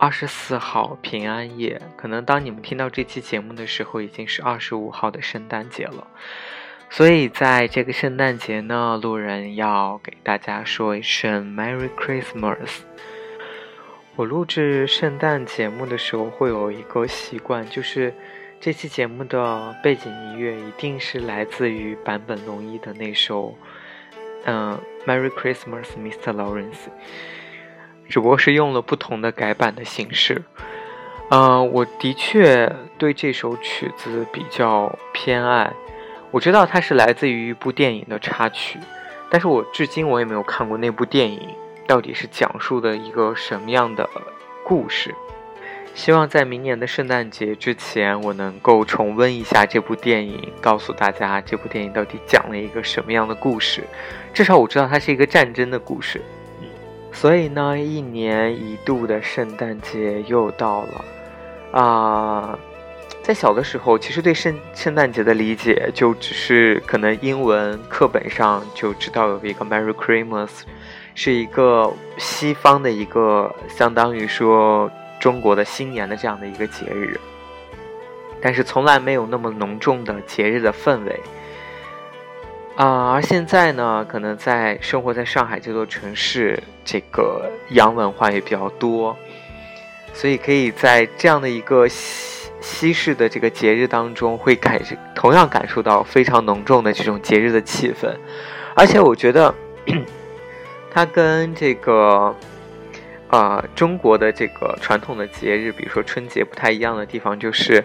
二十四号平安夜，可能当你们听到这期节目的时候，已经是二十五号的圣诞节了。所以在这个圣诞节呢，路人要给大家说一声 Merry Christmas。我录制圣诞节目的时候会有一个习惯，就是这期节目的背景音乐一定是来自于坂本龙一的那首，嗯，Merry Christmas, Mr. Lawrence。只不过是用了不同的改版的形式，嗯，我的确对这首曲子比较偏爱。我知道它是来自于一部电影的插曲，但是我至今我也没有看过那部电影到底是讲述的一个什么样的故事。希望在明年的圣诞节之前，我能够重温一下这部电影，告诉大家这部电影到底讲了一个什么样的故事。至少我知道它是一个战争的故事。所以呢，一年一度的圣诞节又到了，啊，在小的时候，其实对圣圣诞节的理解就只是可能英文课本上就知道有一个 Merry Christmas，是一个西方的一个相当于说中国的新年的这样的一个节日，但是从来没有那么浓重的节日的氛围。啊，而现在呢，可能在生活在上海这座城市，这个洋文化也比较多，所以可以在这样的一个西西式的这个节日当中，会感同样感受到非常浓重的这种节日的气氛。而且我觉得，它跟这个呃中国的这个传统的节日，比如说春节不太一样的地方，就是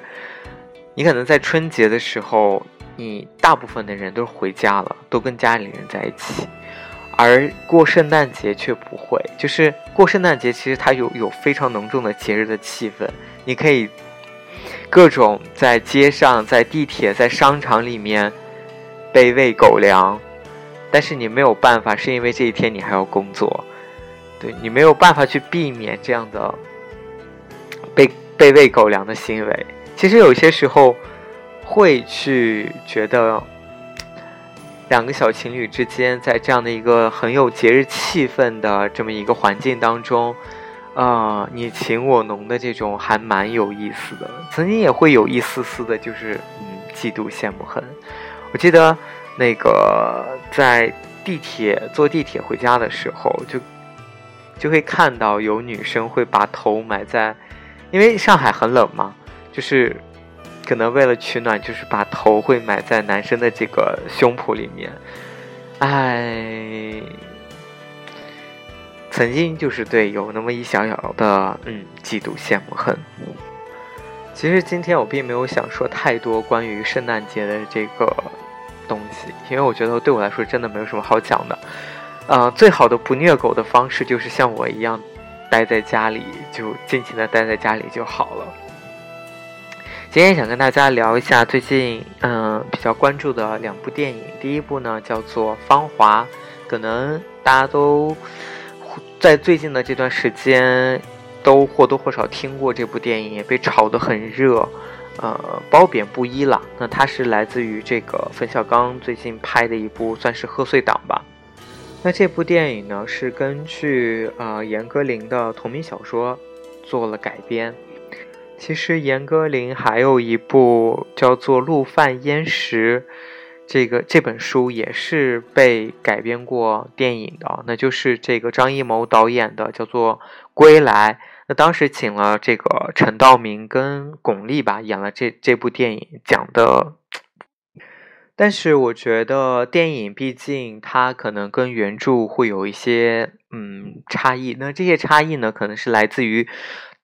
你可能在春节的时候。你大部分的人都回家了，都跟家里人在一起，而过圣诞节却不会。就是过圣诞节，其实它有有非常浓重的节日的气氛。你可以各种在街上、在地铁、在商场里面被喂狗粮，但是你没有办法，是因为这一天你还要工作，对你没有办法去避免这样的被被喂狗粮的行为。其实有些时候。会去觉得，两个小情侣之间在这样的一个很有节日气氛的这么一个环境当中，啊，你情我浓的这种还蛮有意思的。曾经也会有一丝丝的，就是嗯，嫉妒、羡慕、恨。我记得那个在地铁坐地铁回家的时候，就就会看到有女生会把头埋在，因为上海很冷嘛，就是。可能为了取暖，就是把头会埋在男生的这个胸脯里面。哎，曾经就是对有那么一小小的嗯嫉妒、羡慕、恨。其实今天我并没有想说太多关于圣诞节的这个东西，因为我觉得对我来说真的没有什么好讲的。呃，最好的不虐狗的方式就是像我一样，待在家里，就尽情的待在家里就好了。今天想跟大家聊一下最近嗯比较关注的两部电影。第一部呢叫做《芳华》，可能大家都在最近的这段时间都或多或少听过这部电影，也被炒得很热，呃，褒贬不一了。那它是来自于这个冯小刚最近拍的一部算是贺岁档吧。那这部电影呢是根据呃严歌苓的同名小说做了改编。其实严歌苓还有一部叫做《陆犯焉识》，这个这本书也是被改编过电影的，那就是这个张艺谋导演的，叫做《归来》。那当时请了这个陈道明跟巩俐吧演了这这部电影，讲的。但是我觉得电影毕竟它可能跟原著会有一些嗯差异，那这些差异呢，可能是来自于。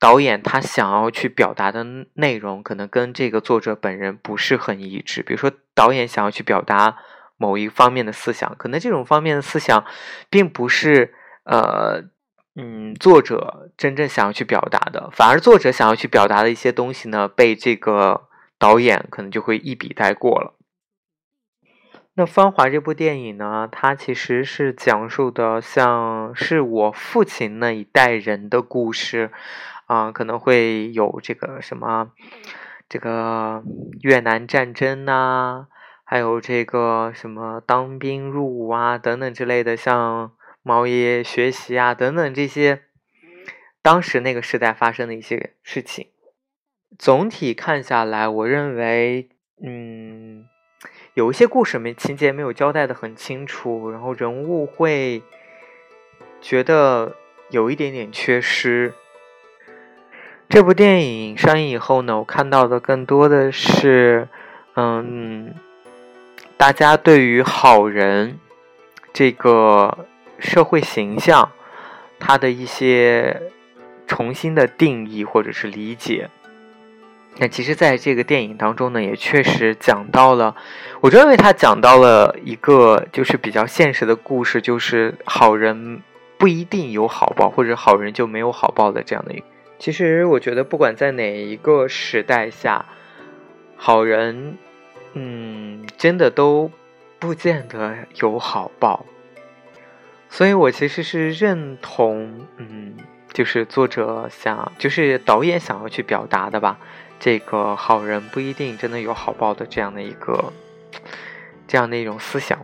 导演他想要去表达的内容，可能跟这个作者本人不是很一致。比如说，导演想要去表达某一方面的思想，可能这种方面的思想，并不是呃嗯，作者真正想要去表达的，反而作者想要去表达的一些东西呢，被这个导演可能就会一笔带过了。那《芳华》这部电影呢，它其实是讲述的像是我父亲那一代人的故事，啊，可能会有这个什么，这个越南战争呐，还有这个什么当兵入伍啊等等之类的，像毛爷爷学习啊等等这些，当时那个时代发生的一些事情。总体看下来，我认为，嗯。有一些故事没情节没有交代的很清楚，然后人物会觉得有一点点缺失。这部电影上映以后呢，我看到的更多的是，嗯，大家对于好人这个社会形象，他的一些重新的定义或者是理解。那其实，在这个电影当中呢，也确实讲到了，我认为他讲到了一个就是比较现实的故事，就是好人不一定有好报，或者好人就没有好报的这样的。一个。其实，我觉得不管在哪一个时代下，好人，嗯，真的都不见得有好报。所以我其实是认同，嗯，就是作者想，就是导演想要去表达的吧。这个好人不一定真的有好报的这样的一个这样的一种思想。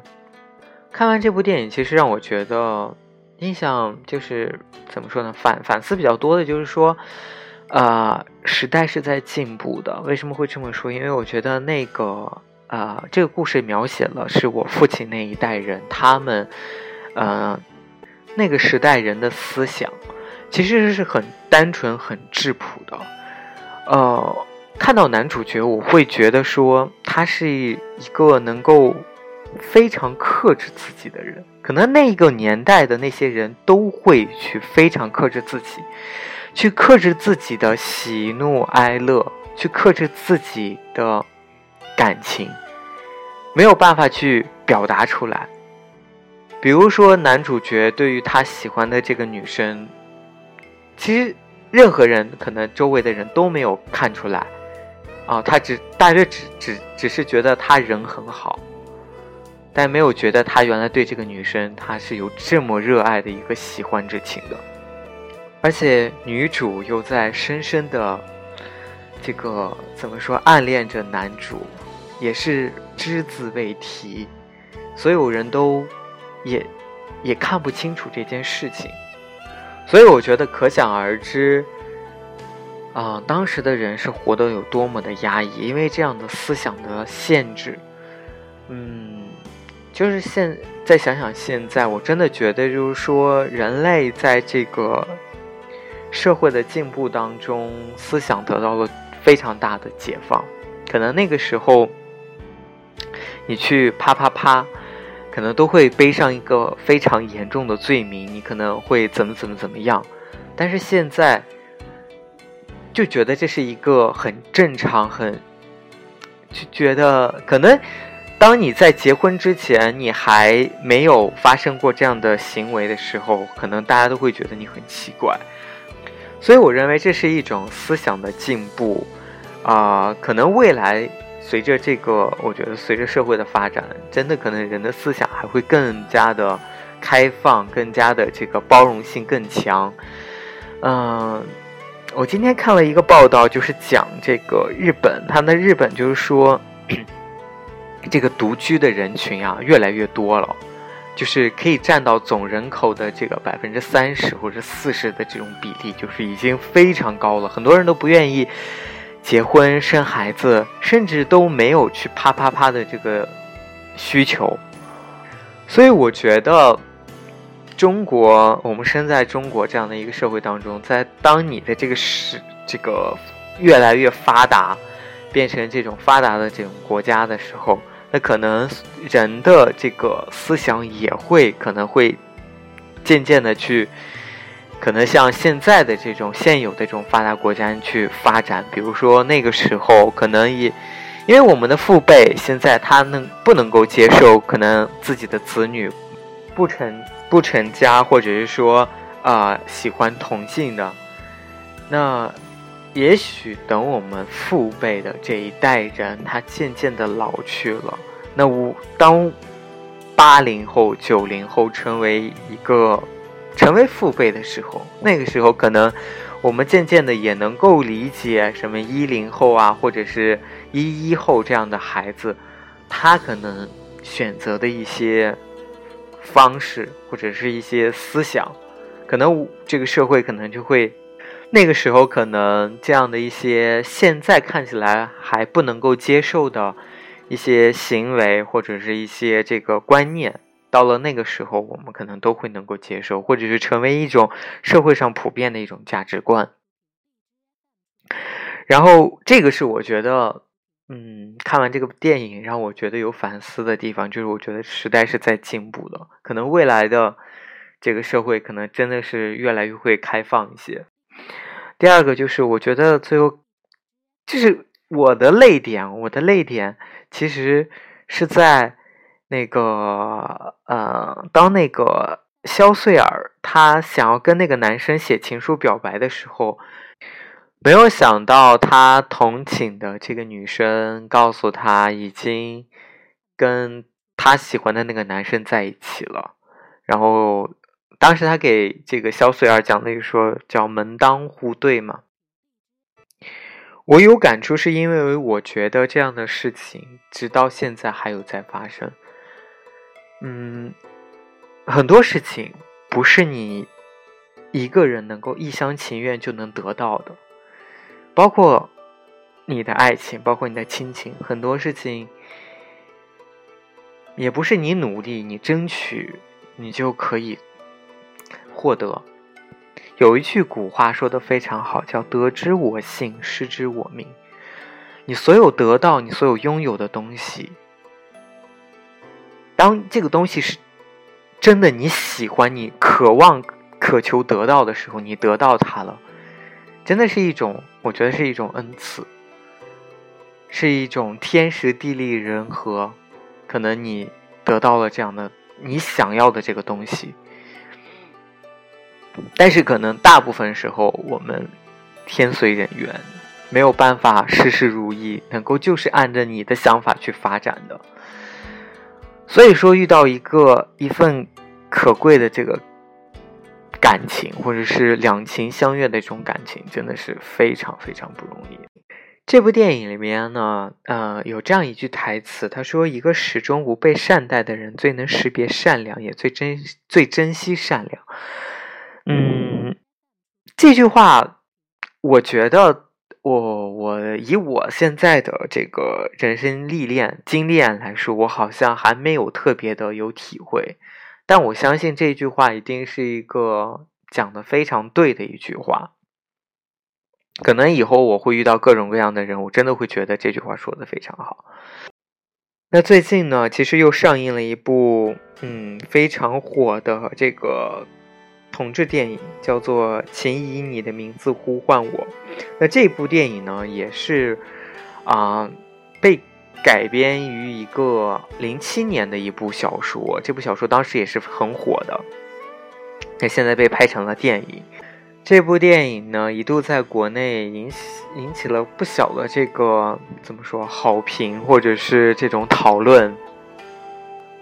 看完这部电影，其实让我觉得印象就是怎么说呢？反反思比较多的就是说，呃，时代是在进步的。为什么会这么说？因为我觉得那个呃，这个故事描写了是我父亲那一代人，他们呃那个时代人的思想，其实是很单纯、很质朴的。呃，看到男主角，我会觉得说他是一个能够非常克制自己的人。可能那个年代的那些人都会去非常克制自己，去克制自己的喜怒哀乐，去克制自己的感情，没有办法去表达出来。比如说，男主角对于他喜欢的这个女生，其实。任何人可能周围的人都没有看出来，啊，他只大约只只只是觉得他人很好，但没有觉得他原来对这个女生他是有这么热爱的一个喜欢之情的，而且女主又在深深的这个怎么说暗恋着男主，也是只字未提，所有人都也也看不清楚这件事情。所以我觉得可想而知，啊，当时的人是活得有多么的压抑，因为这样的思想的限制。嗯，就是现再想想现在，我真的觉得就是说，人类在这个社会的进步当中，思想得到了非常大的解放。可能那个时候，你去啪啪啪。可能都会背上一个非常严重的罪名，你可能会怎么怎么怎么样，但是现在就觉得这是一个很正常，很就觉得可能当你在结婚之前你还没有发生过这样的行为的时候，可能大家都会觉得你很奇怪，所以我认为这是一种思想的进步啊，可能未来。随着这个，我觉得随着社会的发展，真的可能人的思想还会更加的开放，更加的这个包容性更强。嗯，我今天看了一个报道，就是讲这个日本，他们日本就是说，这个独居的人群啊越来越多了，就是可以占到总人口的这个百分之三十或者四十的这种比例，就是已经非常高了，很多人都不愿意。结婚生孩子，甚至都没有去啪啪啪的这个需求，所以我觉得，中国我们生在中国这样的一个社会当中，在当你的这个是这个越来越发达，变成这种发达的这种国家的时候，那可能人的这个思想也会可能会渐渐的去。可能像现在的这种现有的这种发达国家去发展，比如说那个时候可能也，因为我们的父辈现在他能不能够接受可能自己的子女不成不成家，或者是说啊喜欢同性的。那也许等我们父辈的这一代人，他渐渐的老去了，那我当八零后、九零后成为一个成为父辈的时候，那个时候可能我们渐渐的也能够理解什么一零后啊，或者是一一后这样的孩子，他可能选择的一些。方式或者是一些思想，可能这个社会可能就会，那个时候可能这样的一些现在看起来还不能够接受的一些行为或者是一些这个观念，到了那个时候我们可能都会能够接受，或者是成为一种社会上普遍的一种价值观。然后这个是我觉得。嗯，看完这个电影，让我觉得有反思的地方，就是我觉得时代是在进步的，可能未来的这个社会可能真的是越来越会开放一些。第二个就是我觉得最后，就是我的泪点，我的泪点其实是在那个呃，当那个肖穗儿她想要跟那个男生写情书表白的时候。没有想到，他同寝的这个女生告诉他，已经跟他喜欢的那个男生在一起了。然后，当时他给这个肖穗儿讲了一说，叫“门当户对”嘛。我有感触，是因为我觉得这样的事情直到现在还有在发生。嗯，很多事情不是你一个人能够一厢情愿就能得到的。包括你的爱情，包括你的亲情，很多事情也不是你努力、你争取，你就可以获得。有一句古话说的非常好，叫“得之我幸，失之我命”。你所有得到、你所有拥有的东西，当这个东西是真的你喜欢、你渴望、渴求得到的时候，你得到它了。真的是一种，我觉得是一种恩赐，是一种天时地利人和，可能你得到了这样的你想要的这个东西，但是可能大部分时候我们天随人愿，没有办法事事如意，能够就是按着你的想法去发展的。所以说，遇到一个一份可贵的这个。感情，或者是两情相悦的这种感情，真的是非常非常不容易。这部电影里面呢，呃，有这样一句台词，他说：“一个始终不被善待的人，最能识别善良，也最珍最珍惜善良。”嗯，这句话，我觉得，我我以我现在的这个人生历练经验来说，我好像还没有特别的有体会。但我相信这句话一定是一个讲的非常对的一句话。可能以后我会遇到各种各样的人，我真的会觉得这句话说的非常好。那最近呢，其实又上映了一部嗯非常火的这个同志电影，叫做《请以你的名字呼唤我》。那这部电影呢，也是啊被。改编于一个零七年的一部小说，这部小说当时也是很火的，那现在被拍成了电影。这部电影呢，一度在国内引起引起了不小的这个怎么说好评，或者是这种讨论。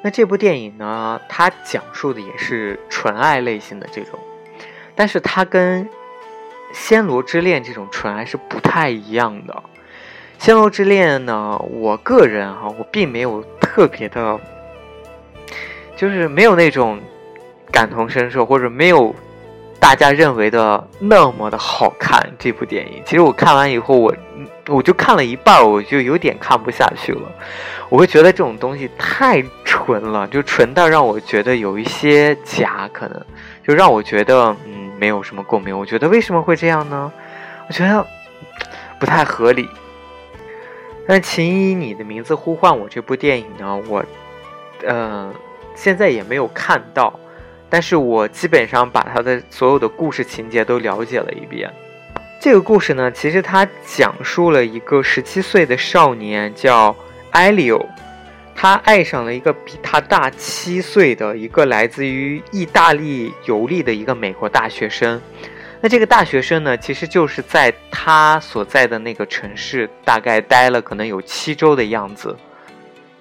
那这部电影呢，它讲述的也是纯爱类型的这种，但是它跟《暹罗之恋》这种纯爱是不太一样的。《暹罗之恋》呢，我个人哈，我并没有特别的，就是没有那种感同身受，或者没有大家认为的那么的好看。这部电影，其实我看完以后，我我就看了一半，我就有点看不下去了。我会觉得这种东西太纯了，就纯到让我觉得有一些假，可能就让我觉得嗯，没有什么共鸣。我觉得为什么会这样呢？我觉得不太合理。但请以你的名字呼唤我这部电影呢，我，呃，现在也没有看到，但是我基本上把它的所有的故事情节都了解了一遍。这个故事呢，其实它讲述了一个十七岁的少年叫艾利欧，他爱上了一个比他大七岁的一个来自于意大利游历的一个美国大学生。那这个大学生呢，其实就是在他所在的那个城市大概待了可能有七周的样子。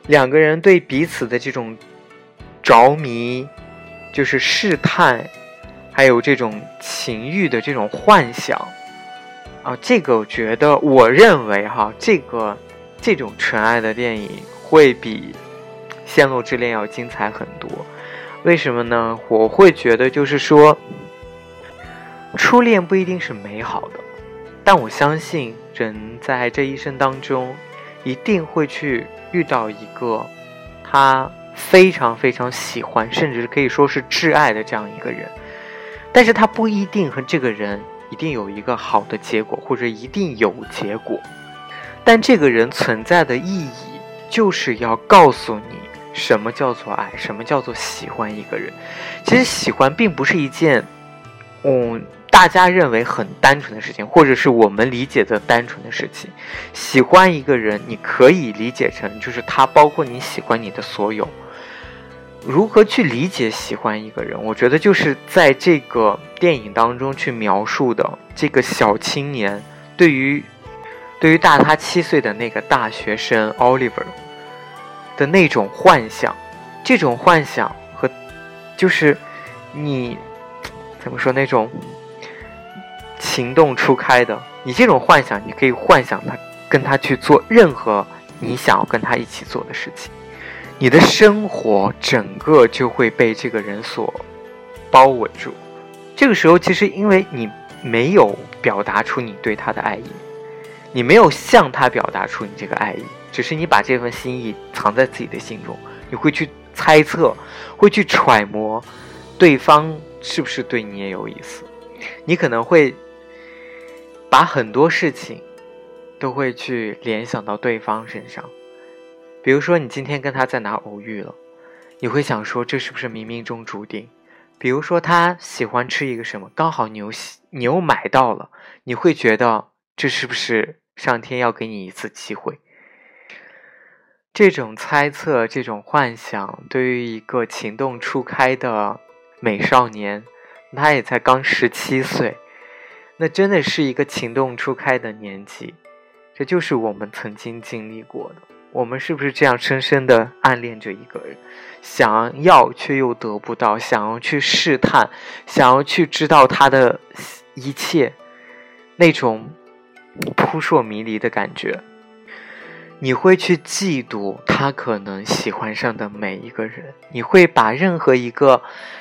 两个人对彼此的这种着迷，就是试探，还有这种情欲的这种幻想啊，这个我觉得，我认为哈，这个这种纯爱的电影会比《陷落之恋》要精彩很多。为什么呢？我会觉得就是说。初恋不一定是美好的，但我相信人在这一生当中，一定会去遇到一个他非常非常喜欢，甚至可以说是挚爱的这样一个人。但是他不一定和这个人一定有一个好的结果，或者一定有结果。但这个人存在的意义，就是要告诉你什么叫做爱，什么叫做喜欢一个人。其实喜欢并不是一件，嗯。大家认为很单纯的事情，或者是我们理解的单纯的事情。喜欢一个人，你可以理解成就是他包括你喜欢你的所有。如何去理解喜欢一个人？我觉得就是在这个电影当中去描述的这个小青年对于对于大他七岁的那个大学生 Oliver 的那种幻想，这种幻想和就是你怎么说那种。情动初开的，你这种幻想，你可以幻想他跟他去做任何你想要跟他一起做的事情，你的生活整个就会被这个人所包围住。这个时候，其实因为你没有表达出你对他的爱意，你没有向他表达出你这个爱意，只是你把这份心意藏在自己的心中，你会去猜测，会去揣摩对方是不是对你也有意思，你可能会。把很多事情都会去联想到对方身上，比如说你今天跟他在哪偶遇了，你会想说这是不是冥冥中注定？比如说他喜欢吃一个什么，刚好你又你又买到了，你会觉得这是不是上天要给你一次机会？这种猜测、这种幻想，对于一个情窦初开的美少年，他也才刚十七岁。那真的是一个情窦初开的年纪，这就是我们曾经经历过的。我们是不是这样深深的暗恋着一个人，想要却又得不到，想要去试探，想要去知道他的一切，那种扑朔迷离的感觉。你会去嫉妒他可能喜欢上的每一个人，你会把任何一个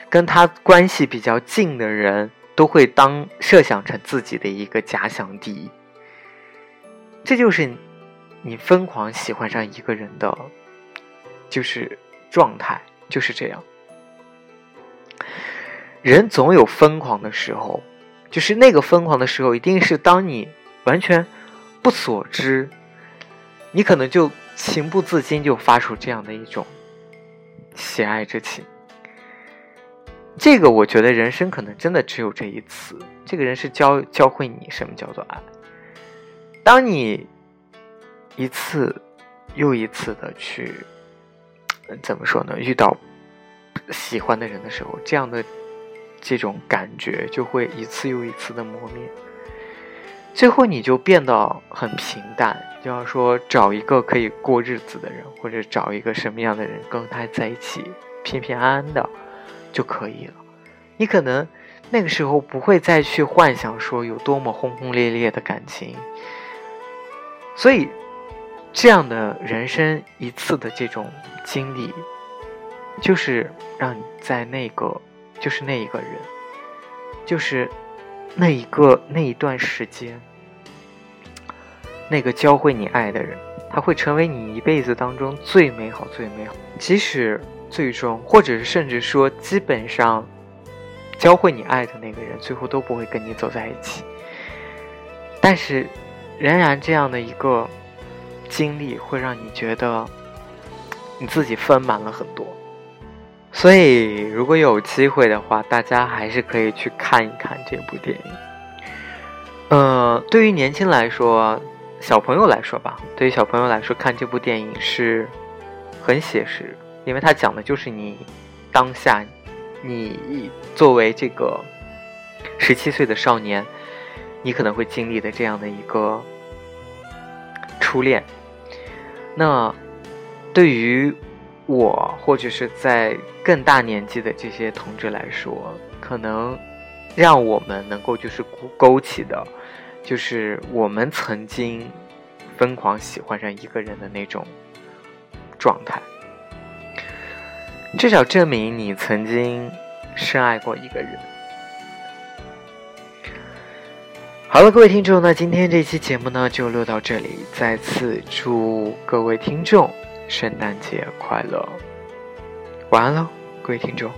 跟他关系比较近的人。都会当设想成自己的一个假想敌，这就是你疯狂喜欢上一个人的，就是状态，就是这样。人总有疯狂的时候，就是那个疯狂的时候，一定是当你完全不所知，你可能就情不自禁就发出这样的一种喜爱之情。这个我觉得人生可能真的只有这一次，这个人是教教会你什么叫做爱。当你一次又一次的去怎么说呢？遇到喜欢的人的时候，这样的这种感觉就会一次又一次的磨灭，最后你就变得很平淡。就要说找一个可以过日子的人，或者找一个什么样的人跟他在一起平平安安的。就可以了。你可能那个时候不会再去幻想说有多么轰轰烈烈的感情，所以这样的人生一次的这种经历，就是让你在那个，就是那一个人，就是那一个那一段时间，那个教会你爱的人，他会成为你一辈子当中最美好、最美好，即使。最终，或者是甚至说，基本上教会你爱的那个人，最后都不会跟你走在一起。但是，仍然这样的一个经历，会让你觉得你自己丰满了很多。所以，如果有机会的话，大家还是可以去看一看这部电影。呃，对于年轻来说，小朋友来说吧，对于小朋友来说，看这部电影是。很写实，因为它讲的就是你当下，你作为这个十七岁的少年，你可能会经历的这样的一个初恋。那对于我或者是在更大年纪的这些同志来说，可能让我们能够就是勾起的，就是我们曾经疯狂喜欢上一个人的那种状态，至少证明你曾经深爱过一个人。好了，各位听众，那今天这期节目呢就录到这里，再次祝各位听众圣诞节快乐，晚安喽，各位听众。